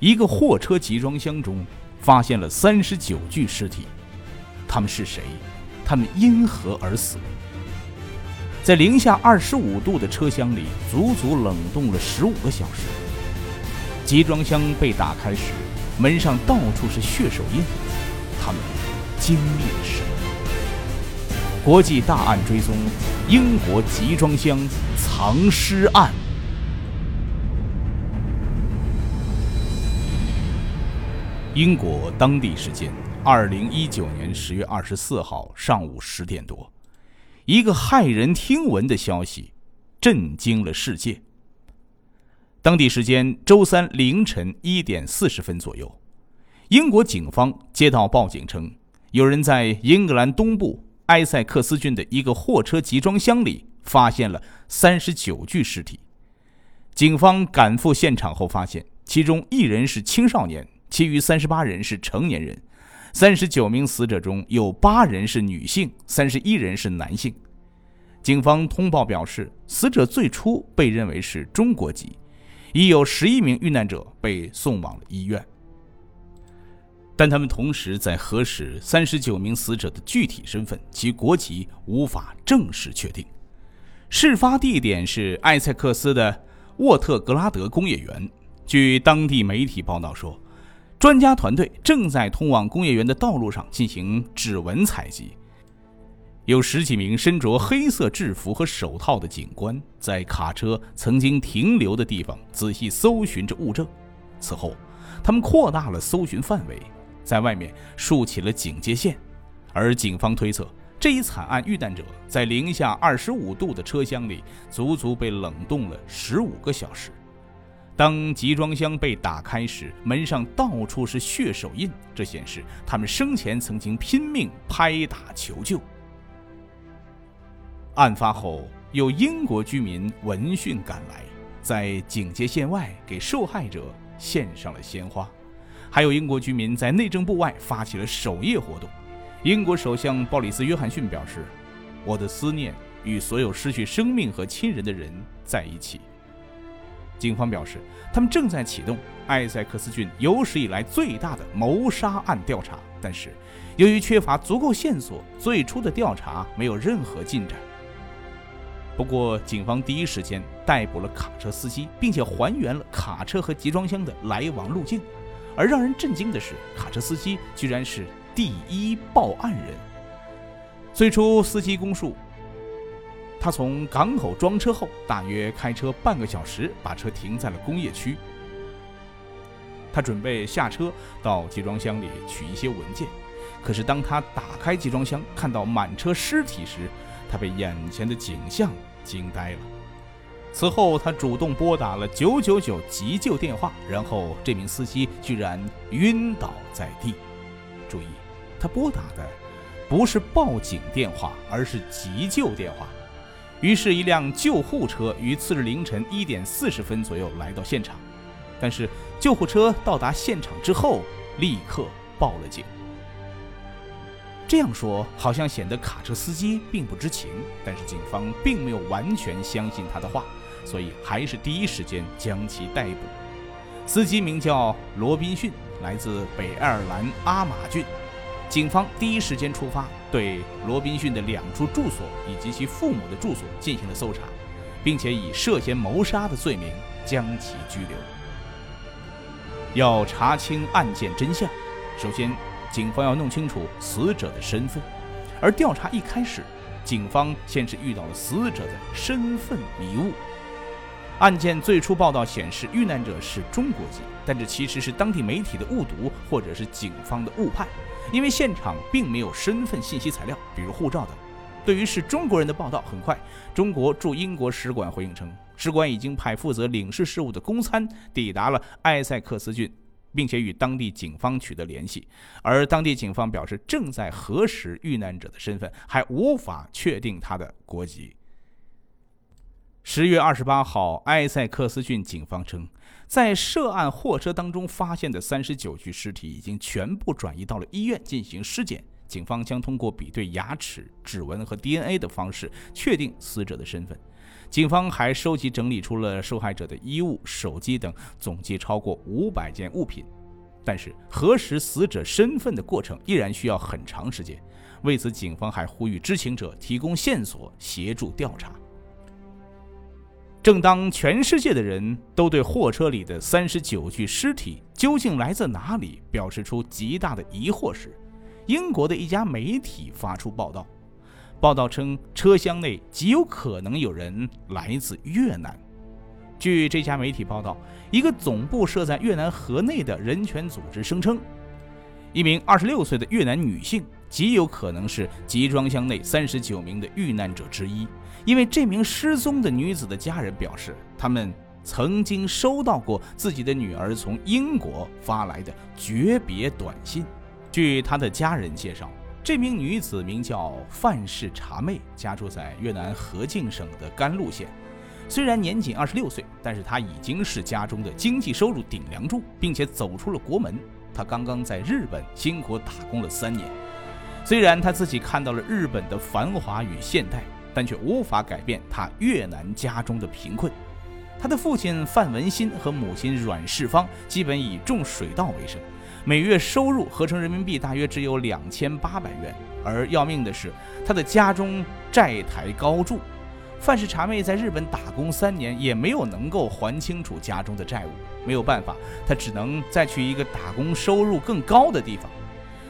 一个货车集装箱中发现了三十九具尸体，他们是谁？他们因何而死？在零下二十五度的车厢里，足足冷冻了十五个小时。集装箱被打开时，门上到处是血手印。他们经历了什么？国际大案追踪：英国集装箱藏尸案。英国当地时间二零一九年十月二十四号上午十点多。一个骇人听闻的消息，震惊了世界。当地时间周三凌晨一点四十分左右，英国警方接到报警称，有人在英格兰东部埃塞克斯郡的一个货车集装箱里发现了三十九具尸体。警方赶赴现场后发现，其中一人是青少年，其余三十八人是成年人。三十九名死者中有八人是女性，三十一人是男性。警方通报表示，死者最初被认为是中国籍，已有十一名遇难者被送往了医院。但他们同时在核实三十九名死者的具体身份，其国籍无法正式确定。事发地点是艾塞克斯的沃特格拉德工业园。据当地媒体报道说。专家团队正在通往工业园的道路上进行指纹采集。有十几名身着黑色制服和手套的警官在卡车曾经停留的地方仔细搜寻着物证。此后，他们扩大了搜寻范围，在外面竖起了警戒线。而警方推测，这一惨案遇难者在零下二十五度的车厢里足足被冷冻了十五个小时。当集装箱被打开时，门上到处是血手印，这显示他们生前曾经拼命拍打求救。案发后，有英国居民闻讯赶来，在警戒线外给受害者献上了鲜花，还有英国居民在内政部外发起了守夜活动。英国首相鲍里斯·约翰逊表示：“我的思念与所有失去生命和亲人的人在一起。”警方表示，他们正在启动埃塞克斯郡有史以来最大的谋杀案调查，但是由于缺乏足够线索，最初的调查没有任何进展。不过，警方第一时间逮捕了卡车司机，并且还原了卡车和集装箱的来往路径。而让人震惊的是，卡车司机居然是第一报案人。最初，司机供述。他从港口装车后，大约开车半个小时，把车停在了工业区。他准备下车到集装箱里取一些文件，可是当他打开集装箱，看到满车尸体时，他被眼前的景象惊呆了。此后，他主动拨打了999急救电话，然后这名司机居然晕倒在地。注意，他拨打的不是报警电话，而是急救电话。于是，一辆救护车于次日凌晨一点四十分左右来到现场，但是救护车到达现场之后，立刻报了警。这样说好像显得卡车司机并不知情，但是警方并没有完全相信他的话，所以还是第一时间将其逮捕。司机名叫罗宾逊，来自北爱尔兰阿马郡。警方第一时间出发，对罗宾逊的两处住所以及其父母的住所进行了搜查，并且以涉嫌谋杀的罪名将其拘留。要查清案件真相，首先，警方要弄清楚死者的身份。而调查一开始，警方先是遇到了死者的身份迷雾。案件最初报道显示，遇难者是中国籍，但这其实是当地媒体的误读，或者是警方的误判。因为现场并没有身份信息材料，比如护照等。对于是中国人的报道，很快，中国驻英国使馆回应称，使馆已经派负责领事事务的公参抵达了埃塞克斯郡，并且与当地警方取得联系。而当地警方表示，正在核实遇难者的身份，还无法确定他的国籍。十月二十八号，埃塞克斯郡警方称。在涉案货车当中发现的三十九具尸体已经全部转移到了医院进行尸检。警方将通过比对牙齿、指纹和 DNA 的方式确定死者的身份。警方还收集整理出了受害者的衣物、手机等，总计超过五百件物品。但是核实死者身份的过程依然需要很长时间。为此，警方还呼吁知情者提供线索，协助调查。正当全世界的人都对货车里的三十九具尸体究竟来自哪里表示出极大的疑惑时，英国的一家媒体发出报道。报道称，车厢内极有可能有人来自越南。据这家媒体报道，一个总部设在越南河内的人权组织声称，一名二十六岁的越南女性极有可能是集装箱内三十九名的遇难者之一。因为这名失踪的女子的家人表示，他们曾经收到过自己的女儿从英国发来的诀别短信。据她的家人介绍。这名女子名叫范氏茶妹，家住在越南河静省的甘露县。虽然年仅二十六岁，但是她已经是家中的经济收入顶梁柱，并且走出了国门。她刚刚在日本辛苦打工了三年。虽然她自己看到了日本的繁华与现代，但却无法改变他越南家中的贫困。他的父亲范文新和母亲阮世芳基本以种水稻为生。每月收入合成人民币大约只有两千八百元，而要命的是，他的家中债台高筑。范氏茶妹在日本打工三年，也没有能够还清楚家中的债务。没有办法，他只能再去一个打工收入更高的地方。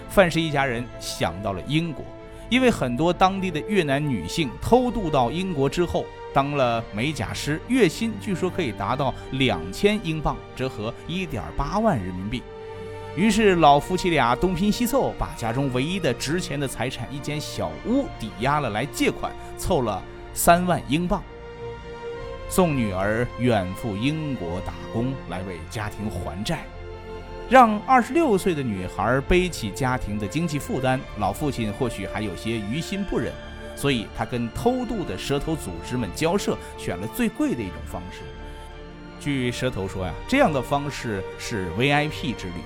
范氏一家人想到了英国，因为很多当地的越南女性偷渡到英国之后当了美甲师，月薪据说可以达到两千英镑，折合一点八万人民币。于是老夫妻俩东拼西凑，把家中唯一的值钱的财产——一间小屋抵押了来借款，凑了三万英镑，送女儿远赴英国打工，来为家庭还债。让二十六岁的女孩背起家庭的经济负担，老父亲或许还有些于心不忍，所以他跟偷渡的蛇头组织们交涉，选了最贵的一种方式。据蛇头说呀，这样的方式是 VIP 之旅。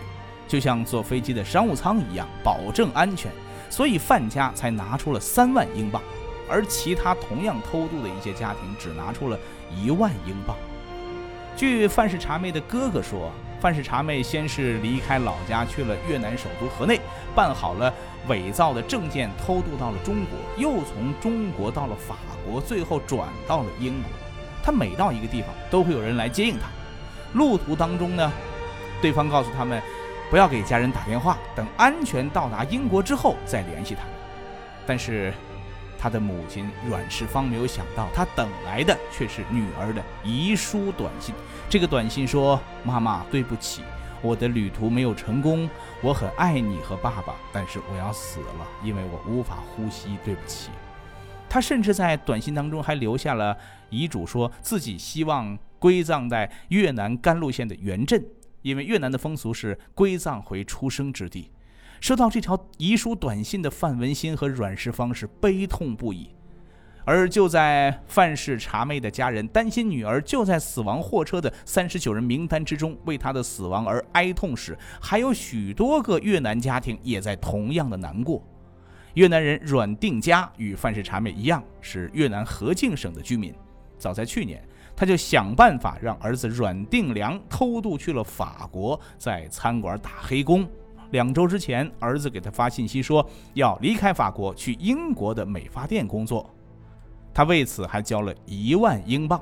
就像坐飞机的商务舱一样，保证安全，所以范家才拿出了三万英镑，而其他同样偷渡的一些家庭只拿出了一万英镑。据范氏茶妹的哥哥说，范氏茶妹先是离开老家去了越南首都河内，办好了伪造的证件，偷渡到了中国，又从中国到了法国，最后转到了英国。他每到一个地方，都会有人来接应他。路途当中呢，对方告诉他们。不要给家人打电话，等安全到达英国之后再联系他们。但是，他的母亲阮世芳没有想到，他等来的却是女儿的遗书短信。这个短信说：“妈妈，对不起，我的旅途没有成功。我很爱你和爸爸，但是我要死了，因为我无法呼吸。对不起。”他甚至在短信当中还留下了遗嘱，说自己希望归葬在越南甘露县的原镇。因为越南的风俗是归葬回出生之地，收到这条遗书短信的范文新和阮世芳是悲痛不已。而就在范氏茶妹的家人担心女儿就在死亡货车的三十九人名单之中，为她的死亡而哀痛时，还有许多个越南家庭也在同样的难过。越南人阮定佳与范氏茶妹一样，是越南河静省的居民。早在去年。他就想办法让儿子阮定良偷渡去了法国，在餐馆打黑工。两周之前，儿子给他发信息说要离开法国去英国的美发店工作，他为此还交了一万英镑。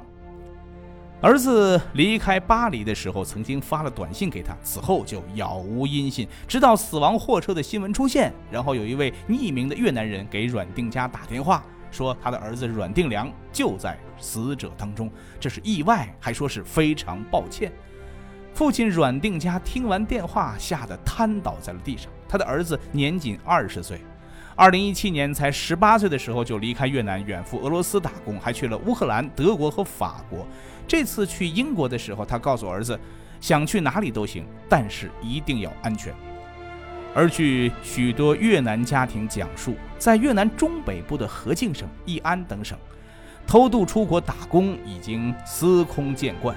儿子离开巴黎的时候，曾经发了短信给他，此后就杳无音信，直到死亡货车的新闻出现，然后有一位匿名的越南人给阮定家打电话。说他的儿子阮定良就在死者当中，这是意外，还说是非常抱歉。父亲阮定家听完电话，吓得瘫倒在了地上。他的儿子年仅二十岁，二零一七年才十八岁的时候就离开越南，远赴俄罗斯打工，还去了乌克兰、德国和法国。这次去英国的时候，他告诉儿子，想去哪里都行，但是一定要安全。而据许多越南家庭讲述，在越南中北部的河静省、义安等省，偷渡出国打工已经司空见惯，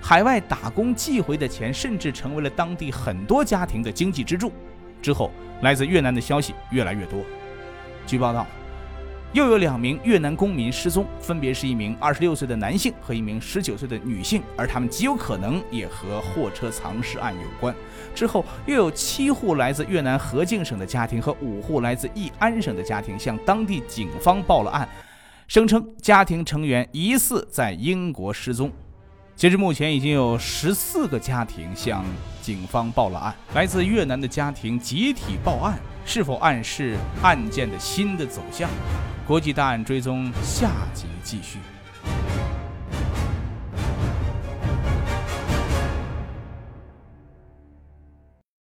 海外打工寄回的钱甚至成为了当地很多家庭的经济支柱。之后，来自越南的消息越来越多。据报道，又有两名越南公民失踪，分别是一名二十六岁的男性和一名十九岁的女性，而他们极有可能也和货车藏尸案有关。之后，又有七户来自越南河静省的家庭和五户来自义安省的家庭向当地警方报了案，声称家庭成员疑似在英国失踪。截至目前，已经有十四个家庭向警方报了案。来自越南的家庭集体报案，是否暗示案件的新的走向？国际大案追踪下集继续。